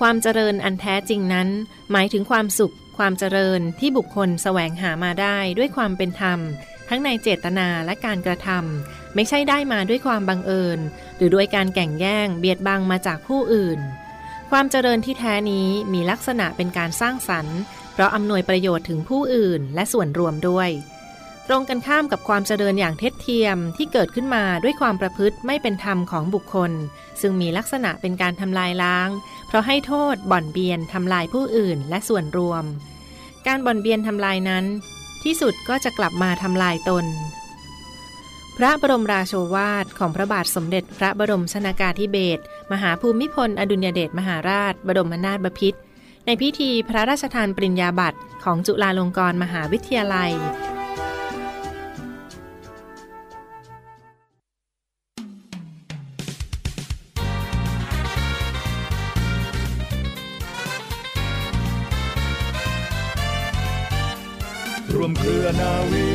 ความเจริญอันแท้จริงนั้น หมายถึงความสุข ความเจริญที่บุคคลแสวงหามาได้ด้วยความเป็นธรรม ทั้งในเจตนาและการกระทำไม่ใช่ได้มาด้วยความบังเอิญ หรือด้วยการแก่งแย่ง เบียดบังมาจากผู้อื่น ความเจริญที่แท้นี้มีลักษณะเป็นการสร้างสรรค์ เพราะอำนวยประโยชน์ถึงผู้อื่นและส่วนรวมด้วย ตรงกันข้ามกับความเจริญอย่างเท็จเทียมที่เกิดขึ้นมาด้วยความประพฤติไม่เป็นธรรมของบุคคล ซึ่งมีลักษณะเป็นการทำลายล้าง เพราะให้โทษบ่อนเบียนทำลายผู้อื่นและส่วนรวม การบ่อนเบียนทำลายนั้น ที่สุดก็จะกลับมาทำลายตน พระบรมราโชวาทของพระบาทสมเด็จพระบรมชนากาธิเบศรมหาภูมิพลอดุลยเดชมหาราช บรมนาถบพิตรในพิธีพระราชทานปริญญาบัตรของจุฬาลงกรณ์มหาวิทยาลัย รวมเครือนาวี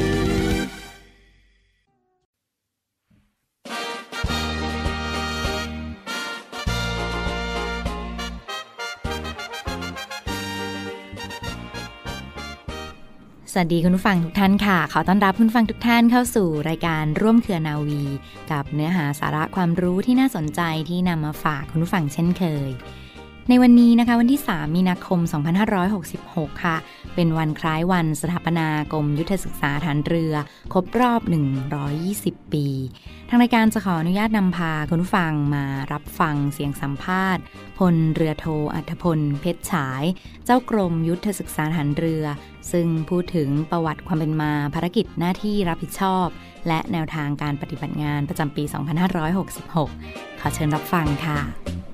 สวัสดีคุณผู้ฟังทุกท่านค่ะ ขอต้อนรับคุณผู้ฟังทุกท่านเข้าสู่รายการร่วมเครือนาวี กับเนื้อหาสาระความรู้ที่น่าสนใจที่นำมาฝากคุณผู้ฟังเช่นเคย ในวันนี้นะคะวันที่ 3 มีนาคม 2566 ค่ะ เป็นวันคล้ายวันสถาปนากรมยุทธศึกษาฐานเรือ ครบรอบ 120 ปี ทางรายการจะขออนุญาตนำพาคุณผู้ฟังมารับฟังเสียงสัมภาษณ์ พลเรือโทอัธพล เพชรฉาย เจ้ากรมยุทธศึกษาฐานเรือ ซึ่งพูดถึงประวัติความเป็นมาภารกิจหน้าที่รับผิดชอบ และแนวทางการปฏิบัติงานประจำปี 2566 ขอเชิญรับฟังค่ะ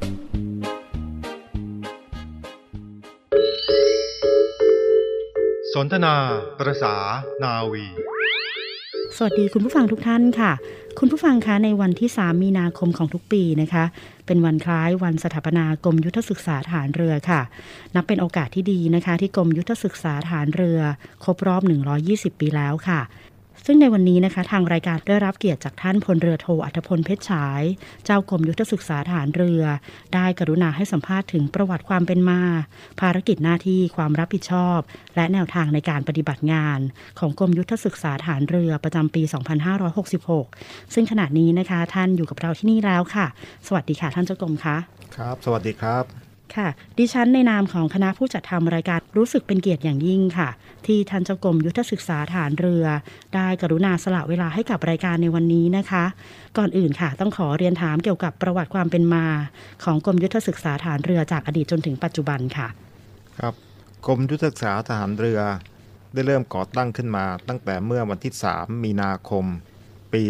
สนทนาประษานาวี สวัสดีคุณผู้ฟังทุกท่านค่ะ คุณผู้ฟังคะในวันที่ 3 มีนาคมของทุกปีนะคะ เป็นวันคล้ายวันสถาปนากรมยุทธศึกษาฐานเรือค่ะ นับเป็นโอกาสที่ดีนะคะ ที่กรมยุทธศึกษาฐานเรือ ครบรอบ 120 ปีแล้วค่ะ ซึ่งในวันนี้นะคะทางรายการได้รับเกียรติจากท่านพลเรือโทอัธพลเพชรฉาย เจ้ากรมยุทธศึกษาฐานเรือ ได้กรุณาให้สัมภาษณ์ถึงประวัติความเป็นมา ภารกิจหน้าที่ความรับผิดชอบ และแนวทางในการปฏิบัติงาน ของกรมยุทธศึกษาฐานเรือประจำปี 2566 ซึ่งขณะนี้นะคะท่านอยู่กับเราที่นี่แล้วค่ะ สวัสดีค่ะท่านเจ้ากรมคะครับ สวัสดีครับ ค่ะ ดิฉันในนามของคณะผู้จัดทำรายการรู้สึกเป็นเกียรติอย่างยิ่งค่ะ ที่ท่านเจ้ากรมยุทธศึกษาฐานเรือ ได้กรุณาสละเวลาให้กับรายการในวันนี้นะคะ ก่อนอื่นค่ะ ต้องขอเรียนถามเกี่ยวกับประวัติความเป็นมา ของกรมยุทธศึกษาฐานเรือจากอดีตจนถึงปัจจุบันค่ะ ครับกรมยุทธศึกษาทหารเรือ ได้เริ่มก่อตั้งขึ้นมา ตั้งแต่เมื่อวันที่ 3 มีนาคม ปี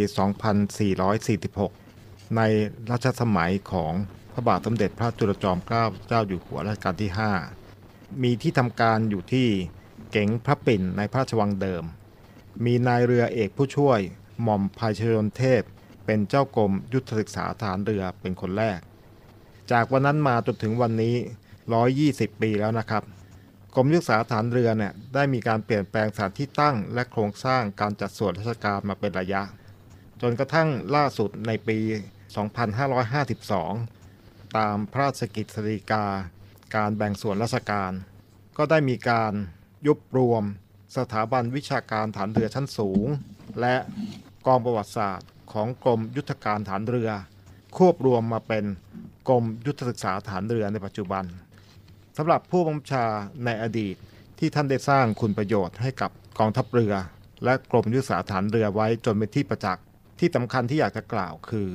2446 ในรัชสมัยของ ระบาทสมเด็จพระจุลจอมเกล้าเจ้าอยู่หัวรัชกาลที่ 5 มีที่ทำการอยู่ที่เก๋งพระปิ่นในพระราชวังเดิม มีนายเรือเอกผู้ช่วยหม่อมภายชยนเทพ เป็นเจ้ากรมยุทธศึกษาฐานเรือเป็นคนแรก จากวันนั้นมาจนถึงวันนี้ 120 ปีแล้วนะครับกรมยุทธศึกษาฐานเรือเนี่ยได้มีการเปลี่ยนแปลงสถานที่ตั้งและโครงสร้างการจัดส่วนราชการมาเป็นระยะ จนกระทั่งล่าสุดในปี 2552 ตามพระราชกิจสีกา การแบ่งส่วนราชการ ก็ได้มีการยุบรวมสถาบันวิชาการฐานเรือชั้นสูง และกองประวัติศาสตร์ของกรมยุทธการฐานเรือ ควบรวมมาเป็นกรมยุทธศึกษาฐานเรือในปัจจุบันสำหรับผู้บังคับบัญชาในอดีตที่ท่านได้สร้างคุณประโยชน์ให้กับกองทัพเรือ และกรมยุทธศึกษาฐานเรือไว้จนเป็นที่ประจักษ์ที่สำคัญที่อยากจะกล่าวคือ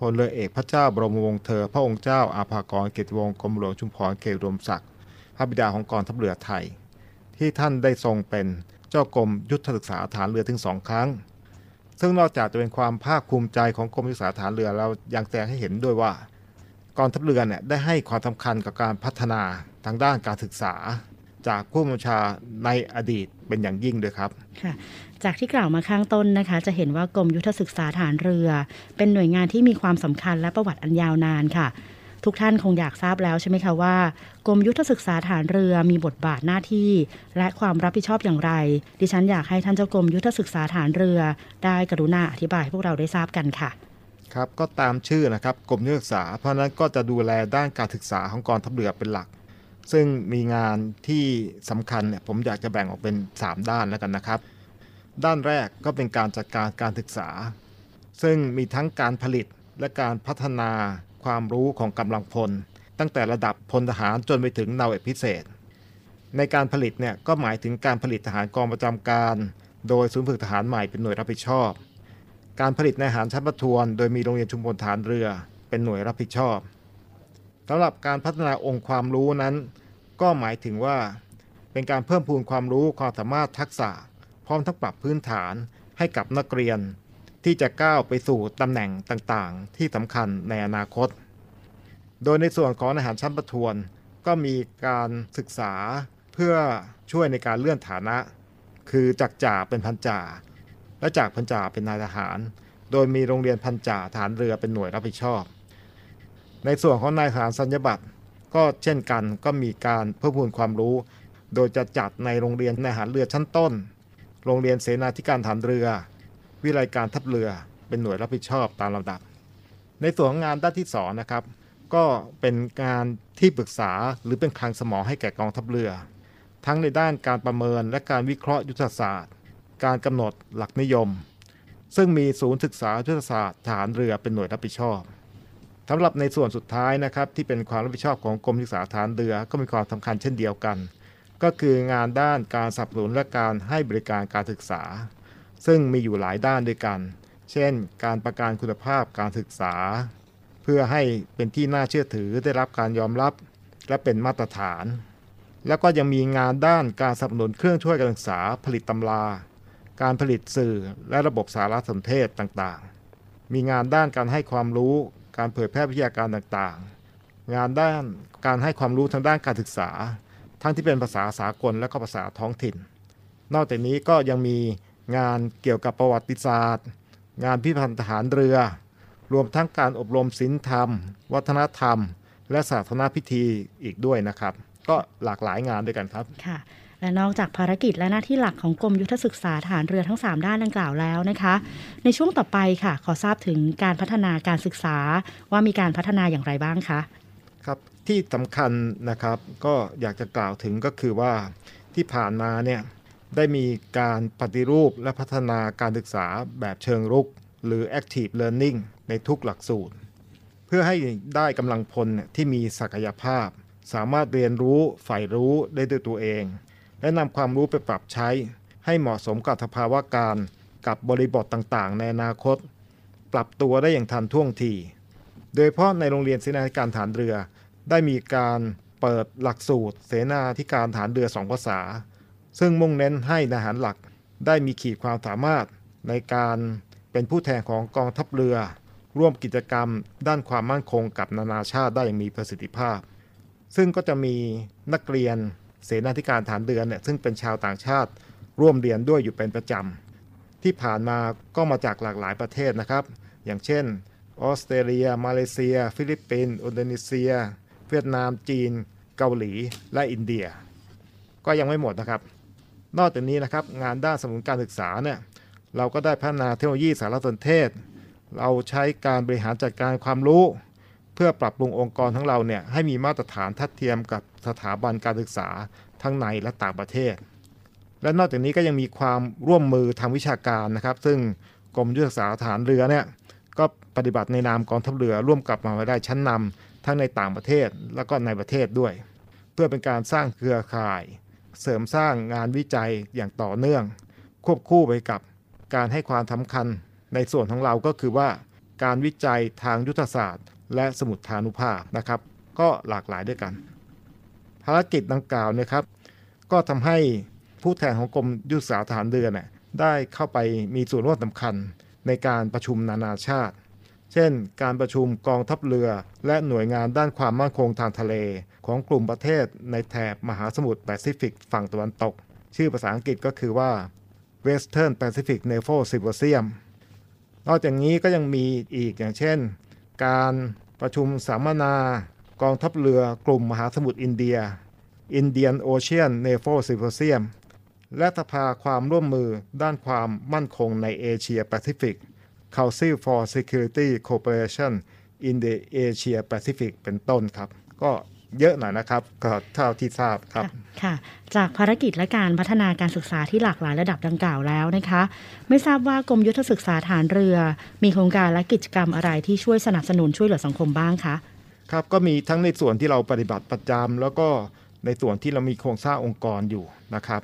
พลเรือเอกพระเจ้าบรมวงศ์เธอ พระองค์เจ้าอาภากรเกตวงศ์กรมหลวงชุมพรเขตรมศักดิ์พระบิดาของกองทัพเรือไทย ที่ท่านได้ทรงเป็นเจ้ากรมยุทธศึกษาฐานเรือถึงสองครั้ง ซึ่งนอกจากจะเป็นความภาคภูมิใจของกรมยุทธศึกษาฐานเรือแล้วยังแสดงให้เห็นด้วยว่ากองทัพเรือเนี่ยได้ให้ความสำคัญกับการพัฒนาทางด้านการศึกษา จากผู้บัญชาในอดีตเป็นอย่างยิ่งด้วยครับค่ะจากที่กล่าวมาข้างต้นนะคะ จะเห็นว่ากรมยุทธศึกษาฐานเรือ เป็นหน่วยงานที่มีความสำคัญและประวัติอันยาวนานค่ะ ทุกท่านคงอยากทราบแล้วใช่ไหมคะว่ากรมยุทธศึกษาฐานเรือมีบทบาทหน้าที่ และความรับผิดชอบอย่างไร ดิฉันอยากให้ท่านเจ้ากรมยุทธศึกษาฐานเรือ ได้กรุณาอธิบายให้พวกเราได้ทราบกันค่ะครับก็ตามชื่อนะครับกรมยุทธศึกษาเพราะฉะนั้นก็จะดูแลด้านการศึกษาของกองทัพเรือเป็นหลัก ซึ่งมีงานที่สำคัญเนี่ยผมอยากจะแบ่งออกเป็น 3 ด้านแล้วกันนะครับ ด้านแรกก็เป็นการจัดการการศึกษา ซึ่งมีทั้งการผลิตและการพัฒนาความรู้ของกำลังพล ตั้งแต่ระดับพลทหารจนไปถึงนาวเอกพิเศษ ในการผลิตเนี่ยก็หมายถึงการผลิตทหารกองประจำการ โดยศูนย์ฝึกทหารใหม่เป็นหน่วยรับผิดชอบ การผลิตในอาหารชั้นประทวน โดยมีโรงเรียนชุมพลฐานเรือ เป็นหน่วยรับผิดชอบสำหรับการพัฒนาองค์ความรู้นั้น ก็หมายถึงว่า เป็นการเพิ่มพูนความรู้ความสามารถทักษะ พร้อมทั้งปรับพื้นฐานให้กับนักเรียน ที่จะก้าวไปสู่ตำแหน่งต่างๆ ที่สำคัญในอนาคต โดยในส่วนของอาหารชั้นประทวน ก็มีการศึกษาเพื่อช่วยในการเลื่อนฐานะ คือจากจ่าเป็นพันจ่าและจากพันจ่าเป็นนายทหาร โดยมีโรงเรียนพันจ่าฐานเรือเป็นหน่วยรับผิดชอบ ในส่วนของนายทหารสัญญบัตร ก็เช่นกันก็มีการเพิ่มพูนความรู้ โดยจะจัดในโรงเรียนในหารเรือชั้นต้น โรงเรียนเสนาธิการฐานเรือ วิไลการทัพเรือเป็นหน่วยรับผิดชอบตามลำดับ ในส่วนของงานด้านที่สองนะครับ ก็เป็นงานที่ปรึกษาหรือเป็นคลังสมองให้แก่กองทัพเรือ ทั้งในด้านการประเมินและการวิเคราะห์ยุทธศาสตร์ การกำหนดหลักนิยม ซึ่งมีศูนย์ศึกษายุทธศาสตร์ทหารเรือเป็นหน่วยรับผิดชอบ สำหรับในส่วนสุดท้ายนะครับที่เป็นความรับผิดชอบของกรมศึกษาฐานเรือก็มีความสำคัญเช่นเดียวกัน ก็คืองานด้านการสนับสนุนและการให้บริการการศึกษา ซึ่งมีอยู่หลายด้านด้วยกัน เช่น การประกันคุณภาพการศึกษา เพื่อให้เป็นที่น่าเชื่อถือได้รับการยอมรับ และเป็นมาตรฐาน แล้วก็ยังมีงานด้านการสนับสนุนเครื่องช่วยการศึกษา ผลิตตำรา การผลิตสื่อและระบบสารสนเทศต่างๆ มีงานด้านการให้ความรู้ การเผยแพร่วิทยาการต่างๆ งานด้านการให้ความรู้ทางด้านการศึกษา ทั้งที่เป็นภาษาสากลและก็ภาษาท้องถิ่น นอกจากนี้ก็ยังมีงานเกี่ยวกับประวัติศาสตร์ งานพิพิธภัณฑ์ทหารเรือ รวมทั้งการอบรมศิลธรรม วัฒนธรรม และศาสนาพิธีอีกด้วยนะครับ ก็หลากหลายงานด้วยกันครับค่ะ และนอกจากภารกิจและหน้าที่หลักของกรมยุทธศึกษาฐานเรือทั้ง 3 ด้านดังกล่าวแล้วนะคะ ในช่วงต่อไปค่ะ ขอทราบถึงการพัฒนาการศึกษาว่ามีการพัฒนาอย่างไรบ้างคะครับที่สำคัญนะครับก็อยากจะกล่าวถึงก็คือว่าที่ผ่านมาเนี่ยได้มีการปฏิรูปและพัฒนาการศึกษาแบบเชิงรุก หรือ active learning ในทุกหลักสูตร เพื่อให้ได้กำลังพลที่มีศักยภาพ สามารถเรียนรู้ใฝ่รู้ได้ด้วยตัวเอง และนำความรู้ไปปรับใช้ ให้เหมาะสมกับสภาวะการกับบริบทต่างๆ ในอนาคต ปรับตัวได้อย่างทันท่วงที โดยเฉพาะในโรงเรียนเสนาธิการฐานเรือ ได้มีการเปิดหลักสูตร เสนาธิการฐานเรือสองภาษา ซึ่งมุ่งเน้นให้ทหารหลักได้มีขีดความสามารถในการเป็นผู้แทนของกองทัพเรือ ร่วมกิจกรรมด้านความมั่นคงกับนานาชาติได้อย่างมีประสิทธิภาพ ซึ่งก็จะมีนักเรียน เสนาธิการทหารเรือเนี่ยซึ่งเป็นชาวต่างชาติร่วมเรียนด้วยอยู่เป็นประจำ ที่ผ่านมาก็มาจากหลากหลายประเทศนะครับ อย่างเช่น ออสเตรเลีย มาเลเซีย ฟิลิปปินส์อินโดนีเซีย เวียดนาม จีน เกาหลี และอินเดีย ก็ยังไม่หมดนะครับ นอกจากนี้นะครับงานด้านสนับสนุนการศึกษาเนี่ยเราก็ได้พัฒนาเทคโนโลยีสารสนเทศ เราใช้การบริหารจัดการความรู้ พื่อปรับปรุงองค์กรทั้งเราเนี่ยให้มีมาตรฐานทัดเทียมกับสถาบันการศึกษาทั้งในและต่างประเทศ และนอกจากนี้ก็ยังมีความร่วมมือทางวิชาการนะครับ ซึ่งกรมยุทธศาสตร์ฐานเรือเนี่ยก็ปฏิบัติในนามกองทัพเรือร่วมกับมหาวิทยาลัยชั้นนำทั้งในต่างประเทศแล้วก็ในประเทศด้วย เพื่อเป็นการสร้างเครือข่าย เสริมสร้างงานวิจัยอย่างต่อเนื่อง ควบคู่ไปกับการให้ความสำคัญในส่วนของเราก็คือว่า การวิจัยทางยุทธศาสตร์ และสมุดฐานุภาพนะครับ ก็หลากหลายด้วยกัน ภารกิจดังกล่าวเนะครับ ก็ทำให้ผู้แทนของกรมยุทธศาสตร์ทหารเรือเนี่ยได้เข้าไปมีส่วนร่วมสำคัญในการประชุมนานาชาติ เช่น การประชุมกองทัพเรือ และหน่วยงานด้านความมั่นคงทางทะเล ของกลุ่มประเทศในแถบมหาสมุทรแปซิฟิกฝั่งตะวันตก ชื่อภาษาอังกฤษก็คือว่า Western Pacific Naval Symposium นอกจากนี้ก็ยังมีอีกอย่างเช่น การประชุมสัมมนากองทัพเรือกลุ่มมหาสมุทรอินเดีย Indian Ocean Naval Symposium และสภาความร่วมมือด้านความมั่นคงในเอเชียแปซิฟิก Council for Security Cooperation in the Asia Pacific เป็นต้นครับ ก็ เยอะหน่อยนะครับก็เท่าที่ทราบครับค่ะ จากภารกิจและการพัฒนาการศึกษาที่หลากหลายระดับดังกล่าวแล้วนะคะ ไม่ทราบว่ากรมยุทธศึกษาฐานเรือ มีโครงการและกิจกรรมอะไรที่ช่วยสนับสนุนช่วยเหลือสังคมบ้างคะครับก็มีทั้งในส่วนที่เราปฏิบัติประจำแล้วก็ในส่วนที่เรามีโครงสร้างองค์กรอยู่นะครับ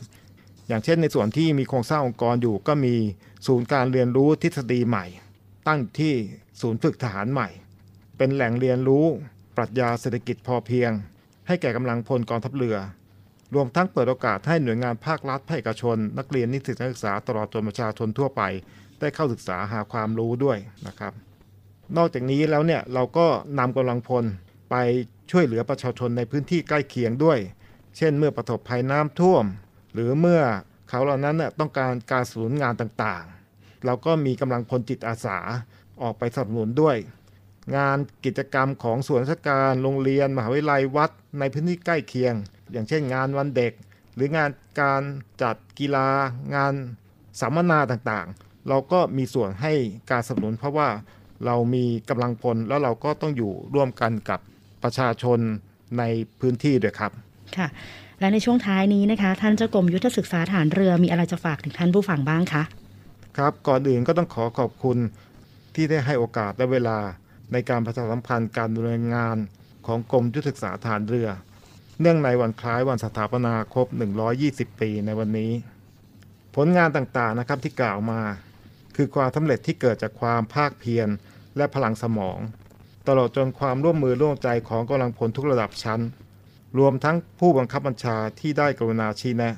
อย่างเช่นในส่วนที่มีโครงสร้างองค์กรอยู่ ก็มีศูนย์การเรียนรู้ทฤษฎีใหม่ ตั้งที่ศูนย์ฝึกทหารใหม่ เป็นแหล่งเรียนรู้ ปรัชญาเศรษฐกิจพอเพียง ให้แก่กำลังพลกองทัพเรือ รวมทั้งเปิดโอกาสให้หน่วยงานภาครัฐภาคเอกชน นักเรียนนิสิตนักศึกษาตลอดจนประชาชนทั่วไป ได้เข้าศึกษาหาความรู้ด้วยนะครับ นอกจากนี้แล้วเนี่ยเราก็นำกำลังพลไปช่วยเหลือประชาชนในพื้นที่ใกล้เคียงด้วย เช่น เมื่อประสบภัยน้ำท่วม หรือเมื่อเขาเหล่านั้นน่ะต้องการการสนุนงานต่างๆ เราก็มีกำลังพลจิตอาสาออกไปสนับสนุนด้วย งานกิจกรรมของส่วนราชการโรงเรียน มหาวิทยาลัยวัดในพื้นที่ใกล้เคียง อย่างเช่นงานวันเด็ก หรืองานการจัดกีฬา งานสัมมนาต่างๆ เราก็มีส่วนให้การสนับสนุน เพราะว่าเรามีกำลังพลแล้วเราก็ต้องอยู่ร่วมกันกับประชาชนในพื้นที่ด้วยครับค่ะและในช่วงท้ายนี้นะคะ ท่านเจ้ากรมยุทธศึกษาฐานเรือมีอะไรจะฝากถึงท่านผู้ฟังบ้างคะ ครับก่อนอื่นก็ต้องขอขอบคุณที่ได้ให้โอกาสและเวลา ในการประชาสัมพันธ์การดำเนินงานของกรมยุทธศึกษาฐานเรือ เนื่องในวันคล้ายวันสถาปนาครบ 120 ปีในวันนี้ ผลงานต่างๆนะครับที่กล่าวมา คือความสำเร็จที่เกิดจากความภาคเพียรและพลังสมอง ตลอดจนความร่วมมือร่วมใจของกำลังพลทุกระดับชั้น รวมทั้งผู้บังคับบัญชาที่ได้กรุณาชี้แนะ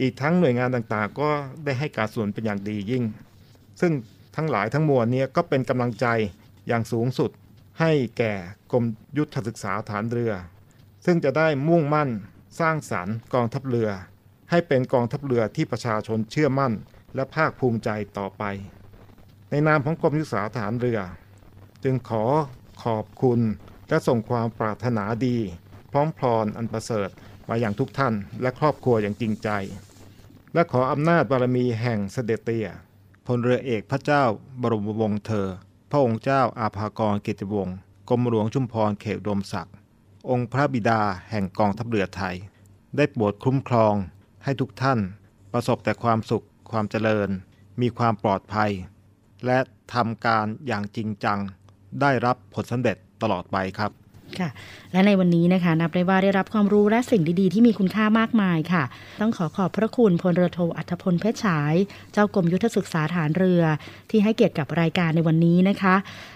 อีกทั้งหน่วยงานต่างๆ ก็ได้ให้การสนับสนุนเป็นอย่างดียิ่ง ซึ่งทั้งหลายทั้งมวลนี้ก็เป็นกำลังใจ อย่างสูงสุดให้แก่กรมยุทธศึกษาฐานเรือ ซึ่งจะได้มุ่งมั่นสร้างสรรค์กองทัพเรือ ให้เป็นกองทัพเรือที่ประชาชนเชื่อมั่น และภาคภูมิใจต่อไป ในนามของกรมยุทธศึกษาฐานเรือ จึงขอขอบคุณและส่งความปรารถนาดี พร้อมพรอนอันประเสริฐมาอย่างทุกท่านและครอบครัวอย่างจริงใจ และขออำนาจบารมีแห่งเสด็จเตี่ยพลเรือเอกพระเจ้าบรมวงศ์เธอ พระองค์เจ้าอาภากรเกติวงศ์กรมหลวงชุมพรเขตดมศักดิ์องค์พระบิดาแห่งกองทัพเรือไทย ได้โปรดคุ้มครองให้ทุกท่านประสบแต่ความสุขความเจริญ มีความปลอดภัย และทำการอย่างจริงจัง ได้รับผลสำเร็จตลอดไปครับ ค่ะ และในวันนี้นะคะ นับได้ว่าได้รับความรู้และสิ่งดีๆ ที่มีคุณค่ามากมายค่ะ ต้องขอขอบพระคุณพลเรือโทอัธพลเพชรฉาย เจ้ากรมยุทธศึกษาฐานเรือ ที่ให้เกียรติกับรายการในวันนี้นะคะ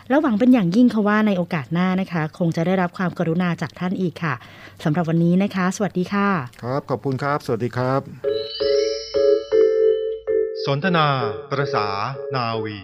แล้วหวังเป็นอย่างยิ่งค่ะว่าในโอกาสหน้านะคะ คงจะได้รับความกรุณาจากท่านอีกค่ะสำหรับวันนี้นะคะ สวัสดีค่ะ ครับ ขอบคุณครับ สวัสดีครับ สนทนา ประษา นาวี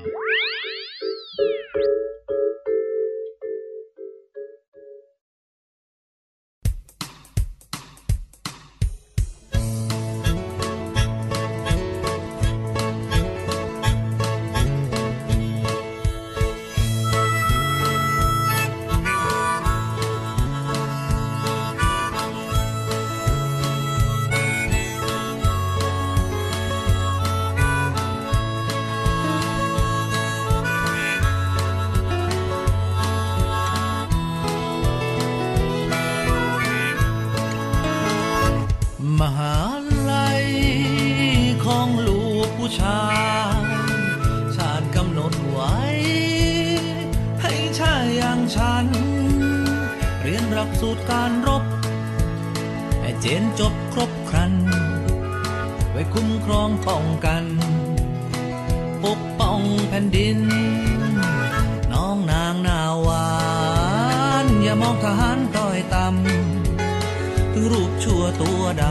อย่ามองทหารต้อยต่ำถึงรูปชั่วตัวด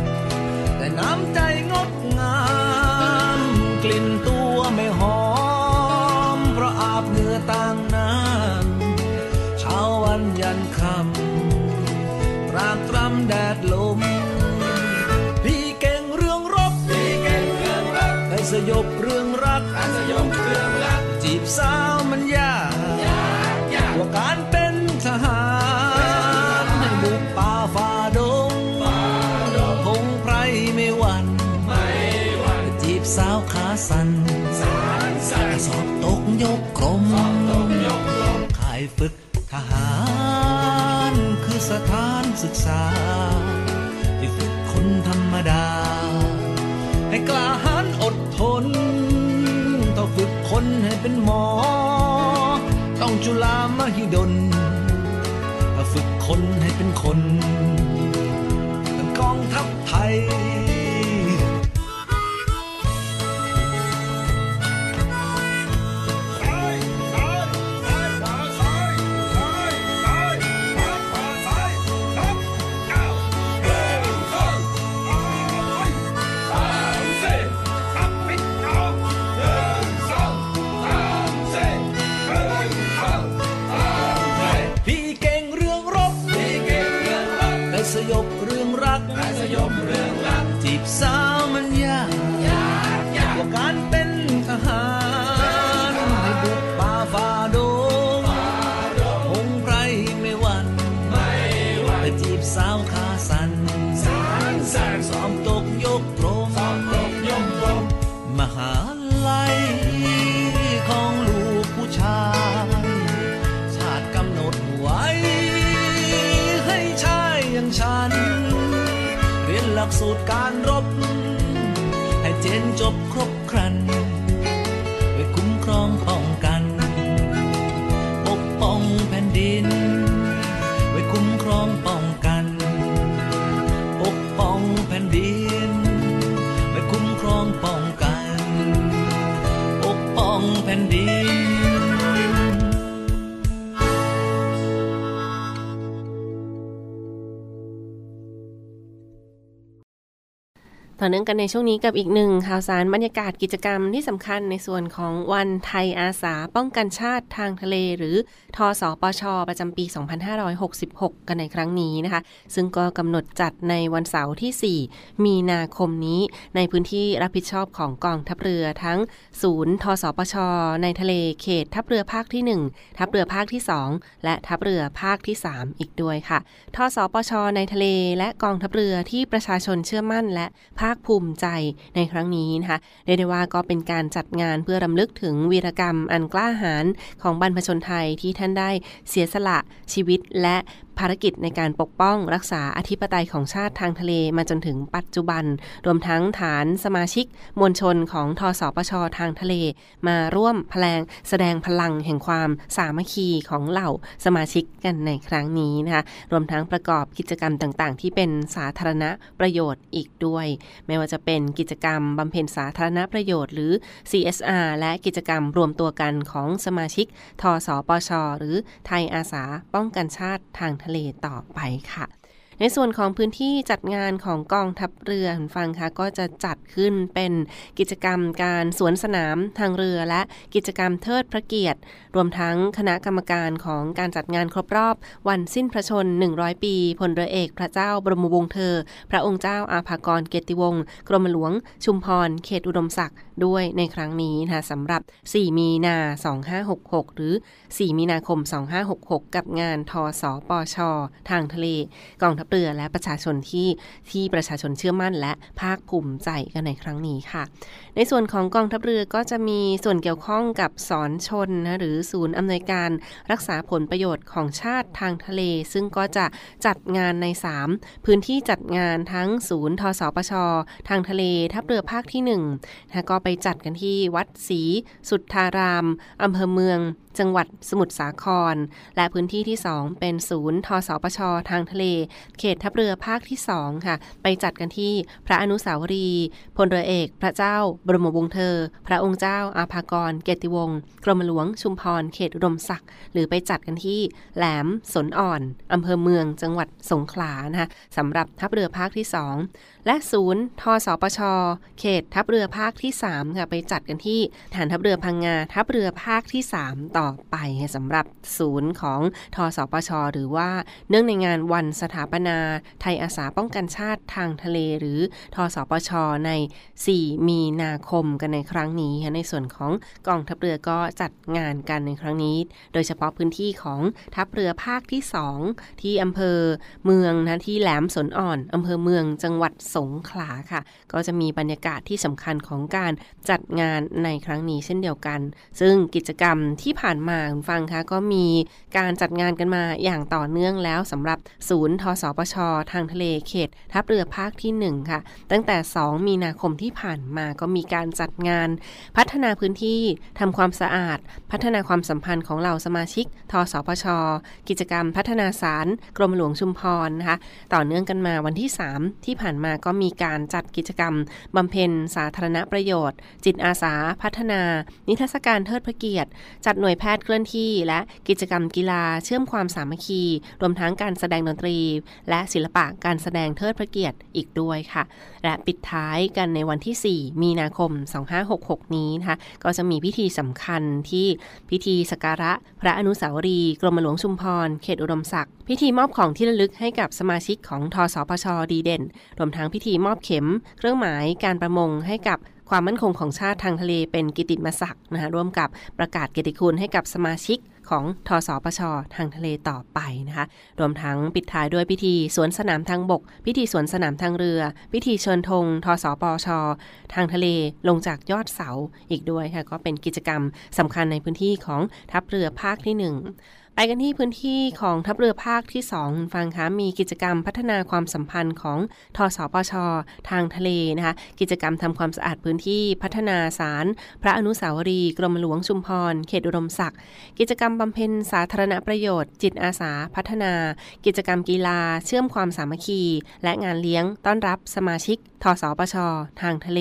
ำ แต่น้ำใจงดงาม กลิ่นตัวไม่หอม เพราะอาบเหงื่อต่างวันยันคำรางตรำแดดลม พี่เก่งเรื่องรบพี่เก่งเรื่องรักได้สยบเรื่องรักได้สยบเรื่องรักจีบสาว สถานศึกษา ที่ฝึกคนธรรมดา ให้กล้าหาญอดทน ต้องฝึกคนให้เป็นหมอ ต้องจุฬามหิดลถ้าฝึกคนให้เป็นคน สยบเรื่องรักได้สยบเรื่องรัก จีบสาวมันยากยากยากกว่าการเป็น แผ่นดิน น ต่อเนื่องกันในช่วงนี้กับอีกหนึ่งข่าวสารบรรยากาศกิจกรรมที่สำคัญในส่วนของวันไทยอาสาป้องกันชาติทางทะเล หรือทอสอปช ประจำปี 2566 กันในครั้งนี้นะคะ ซึ่งก็กำหนดจัดในวันเสาร์ที่ 4 มีนาคมนี้ ในพื้นที่รับผิดชอบของกองทัพเรือทั้งศูนย์ทสปช ในทะเลเขต ทัพเรือภาคที่ 1 ทัพเรือภาคที่ 2 และทัพเรือภาคที่ 3 อีกด้วยค่ะทสปช ในทะเล และกองทัพเรือที่ประชาชนเชื่อมั่นและภาาคภูมิใจในครั้งนี้นะคะเรียกได้ว่าก็เป็นการจัดงานเพื่อรำลึกถึงวีรกรรมอันกล้าหาญของบรรพชนไทยที่ท่านได้เสียสละชีวิตและ ภารกิจในการปกป้องรักษาอธิปไตยของชาติทางทะเลมาจนถึงปัจจุบัน รวมทั้งฐานสมาชิก มวลชนของทสปชทางทะเล มาร่วมพลงแสดงพลังแห่งความสามัคคีของเหล่าสมาชิกกันในครั้งนี้นะคะรวมทั้งประกอบกิจกรรมต่างๆ ที่เป็นสาธารณประโยชน์อีกด้วย ไม่ว่าจะเป็นกิจกรรมบำเพ็ญสาธารณประโยชน์ หรือ CSR และกิจกรรมรวมตัวกันของสมาชิก ทสปช หรือไทยอาสาป้องกันชาติทางทะเลต่อไปค่ะ ในส่วนของพื้นที่จัดงานของกองทัพเรือคุณฟังคะก็จะจัดขึ้นเป็นกิจกรรมการสวนสนามทางเรือและกิจกรรมเทิดพระเกียรติ รวมทั้งคณะกรรมการของการจัดงานครบรอบ วันสิ้นพระชน 100 ปีพลเรือเอกพระเจ้าบรมวงศ์เธอ พระองค์เจ้าอาภากรเกยรติวงศ์กรมหลวง ชุมพร เขตอุดมศักดิ์ด้วยในครั้งนี้นะคะสำหรับ 4 มีนา 2566 หรือ 4 มีนาคม 2566 กับงานทสปชทางทะเลกองทัพเรือและประชาชนที่ที่ประชาชนเชื่อมั่นและภาคภูมิใจกันในครั้งนี้ค่ะ ในส่วนของกองทัพเรือก็จะมีส่วนเกี่ยวข้องกับศรชลนะหรือศูนย์อำนวยการรักษาผลประโยชน์ของชาติทางทะเล ซึ่งก็จะจัดงานใน 3 พื้นที่จัดงานทั้งศูนย์ทสปช ทางทะเลทัพเรือภาคที่1นะก็ไปจัดกันที่วัดศรีสุทธารามอำเภอเมือง จังหวัดสมุทรสาคร และพื้นที่ที่ 2 เป็นศูนย์ทสปชทางทะเล เขตทัพเรือภาคที่ 2 ค่ะ ไปจัดกันที่พระอนุสาวรีย์พลเรือเอก พระเจ้า บรมวงศ์เธอ พระองค์เจ้าอาภากร เกติวงศ์กรมหลวงชุมพรเขตอุดมศักดิ์หรือไปจัดกันที่แหลมสนอ่อนอำเภอเมืองจังหวัดสงขลานะคะสำหรับทัพเรือภาคที่ 2และศูนย์ทสปช เขตทัพเรือภาคที่ 3 ค่ะ ไปจัดกันที่ฐานทัพเรือพังงา ทัพเรือภาคที่3ต่อต่อไปสำหรับศูนย์ของทสปช หรือว่าเนื่องในงานวันสถาปนาไทยอาสาป้องกันชาติทางทะเล หรือทสปช ใน 4 มีนาคมกันในครั้งนี้ในส่วนของกองทัพเรือก็จัดงานกันในครั้งนี้ โดยเฉพาะพื้นที่ของทัพเรือภาคที่ 2 ที่อำเภอเมืองนะที่แหลมสนอ่อนอำเภอเมืองจังหวัดสงขลาค่ะ ก็จะมีบรรยากาศที่สำคัญของการจัดงานในครั้งนี้เช่นเดียวกัน ซึ่งกิจกรรมที่ผ่านมาคุณฟังคะก็มีการจัดงานกันมาอย่างต่อเนื่องแล้วสำหรับศูนย์ทสปช ทางทะเลเขตทัพเรือภาคที่ 1 ค่ะ ตั้งแต่ 2 มีนาคมที่ผ่านมาก็มีการจัดงาน พัฒนาพื้นที่ทำความสะอาด พัฒนาความสัมพันธ์ของเหล่าสมาชิกทสปช กิจกรรมพัฒนาสารกรมหลวงชุมพรนะคะต่อเนื่องกันมาวันที่ 3 ที่ผ่านมาก็มีการจัดกิจกรรมบำเพ็ญสาธารณประโยชน์ จิตอาสาพัฒนา นิทรรศการเทิดพระเกียรติ จัดหน่วยแพทย์เคลื่อนที่ และกิจกรรมกีฬาเชื่อมความสามัคคี รวมทั้งการแสดงดนตรี และศิลปะการแสดงเทิดพระเกียรติอีกด้วยค่ะ และปิดท้ายกันในวันที่ 4 มีนาคม 2566 นี้นะคะก็จะมีพิธีสำคัญที่พิธีสักการะพระอนุสาวรีย์กรมหลวงชุมพร เขตอุดมศักดิ์พิธีมอบของที่ระลึกให้กับสมาชิกของทสปชดีเด่น รวมทั้งพิธีมอบเข็ม เครื่องหมายการประมงให้กับความมั่นคงของชาติทางทะเลเป็นกิติมศักดิ์นะคะร่วมกับประกาศเกียรติคุณให้กับสมาชิกของทสปชทางทะเลต่อไปนะคะ รวมทั้งปิดท้ายด้วยพิธีสวนสนามทางบก พิธีสวนสนามทางเรือ พิธีเชิญธงทสปชทางทะเลลงจากยอดเสาอีกด้วยค่ะ ก็เป็นกิจกรรมสำคัญในพื้นที่ของทัพเรือภาคที่ 1 ไปกันที่พื้นที่ของทัพเรือภาคที่2ฟังคะมีกิจกรรมพัฒนาความสัมพันธ์ของทสปช ทางทะเลนะคะกิจกรรมทำความสะอาดพื้นที่พัฒนาสาร พระอนุสาวรีย์กรมหลวงชุมพร เขตอุดมศักดิ์กิจกรรมบำเพ็ญสาธารณประโยชน์ จิตอาสาพัฒนา กิจกรรมกีฬา เชื่อมความสามัคคี และงานเลี้ยงต้อนรับสมาชิกทสปช ทางทะเล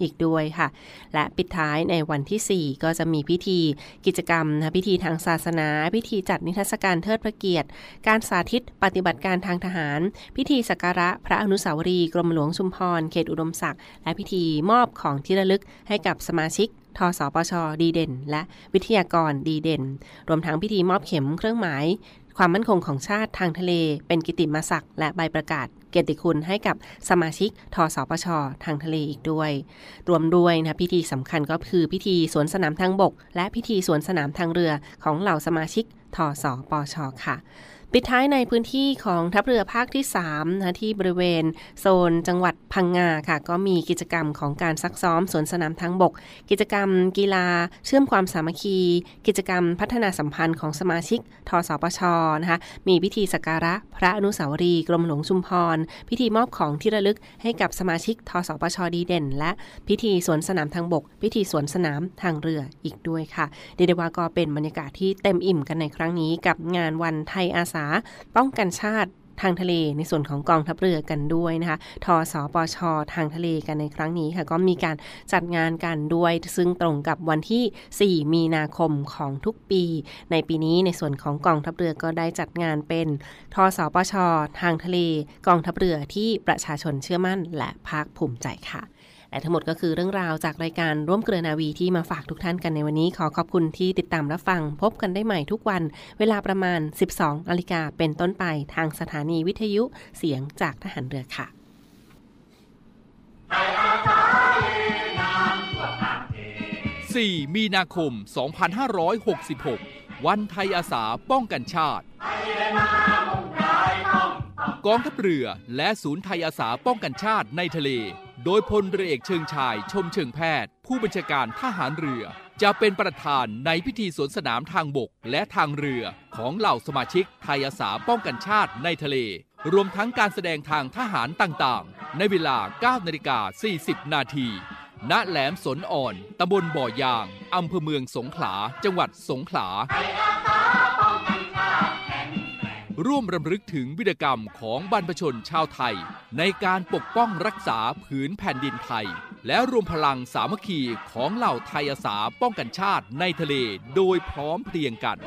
อีกด้วยค่ะ และปิดท้ายในวันที่ 4 ก็จะมีพิธีกิจกรรมนะพิธีทางศาสนา พิธีจัดนิทรรศการเทิดพระเกียรติ การสาธิตปฏิบัติการทางทหาร พิธีสักการะพระอนุสาวรีย์กรมหลวงชุมพร เขตอุดมศักดิ์ และพิธีมอบของที่ระลึกให้กับสมาชิกทสปช ดีเด่น และวิทยากรดีเด่น รวมทั้งพิธีมอบเข็มเครื่องหมาย ความมั่นคงของชาติทางทะเล เป็นกิติมศักดิ์และใบประกาศ เกียรติคุณให้กับสมาชิกทสปชทางทะเลอีกด้วย รวมด้วยนะพิธีสำคัญก็คือพิธีสวนสนามทางบก และพิธีสวนสนามทางเรือของเหล่าสมาชิกทสปชค่ะ ปิดท้ายในพื้นที่ของทัพเรือภาคที่3นะที่บริเวณโซนจังหวัดพังงาค่ะ ก็มีกิจกรรมของการซักซ้อมสวนสนามทางบก กิจกรรมกีฬา เชื่อมความสามัคคี กิจกรรมพัฒนาสัมพันธ์ของสมาชิกทสปชนะคะมีพิธีสักการะพระอนุสาวรีย์กรมหลวงชุมพร พิธีมอบของที่ระลึกให้กับสมาชิกทสปชดีเด่น และพิธีสวนสนามทางบก พิธีสวนสนามทางเรืออีกด้วยค่ะเรียกได้ว่าก็เป็นบรรยากาศที่เต็มอิ่มกันในครั้งนี้กับงานวันไทยอาสาป้องกันชาติทางทะเลในส่วนของกองทัพเรือกันด้วยนะคะทสปช ทางทะเลกันในครั้งนี้ค่ะ ก็มีการจัดงานกันด้วย ซึ่งตรงกับวันที่ 4 มีนาคมของทุกปี ในปีนี้ในส่วนของกองทัพเรือก็ได้จัดงานเป็นทสปช ทางทะเล กองทัพเรือที่ประชาชนเชื่อมั่นและภาคภูมิใจค่ะ และทั้งหมดก็คือเรื่องราวจากรายการร่วมเกลือนาวีที่มาฝากทุกท่านกันในวันนี้ขอขอบคุณที่ติดตามรับฟัง พบกันได้ใหม่ทุกวัน เวลาประมาณ 12นาฬิกาเป็นต้นไปทางสถานีวิทยุเสียงจากทหารเรือค่ะ4มีนาคม 2566 วันไทยอาสาป้องกันชาติ กองทัพเรือและศูนย์ไทยอาสาป้องกันชาติในทะเล โดยพลเรือเอกเชิงชายชมเชิงแพทย์ ผู้บัญชาการทหารเรือ จะเป็นประธานในพิธีสวนสนามทางบกและทางเรือของเหล่าสมาชิกไทยอาสาป้องกันชาติในทะเล รวมทั้งการแสดงทางทหารต่างๆ ในเวลา 9 นาฬิกา 40 นาทีณแหลมสนอ่อน ตำบลบ่อยาง อำเภอเมืองสงขลา จังหวัดสงขลา ร่วมรำลึกถึงวิรกรรมของบรรพชนชาวไทย ในการปกป้องรักษาผืนแผ่นดินไทย และรวมพลังสามัคคีของเหล่าไทยอาสาป้องกันชาติในทะเลโดยพร้อมเพรียงกัน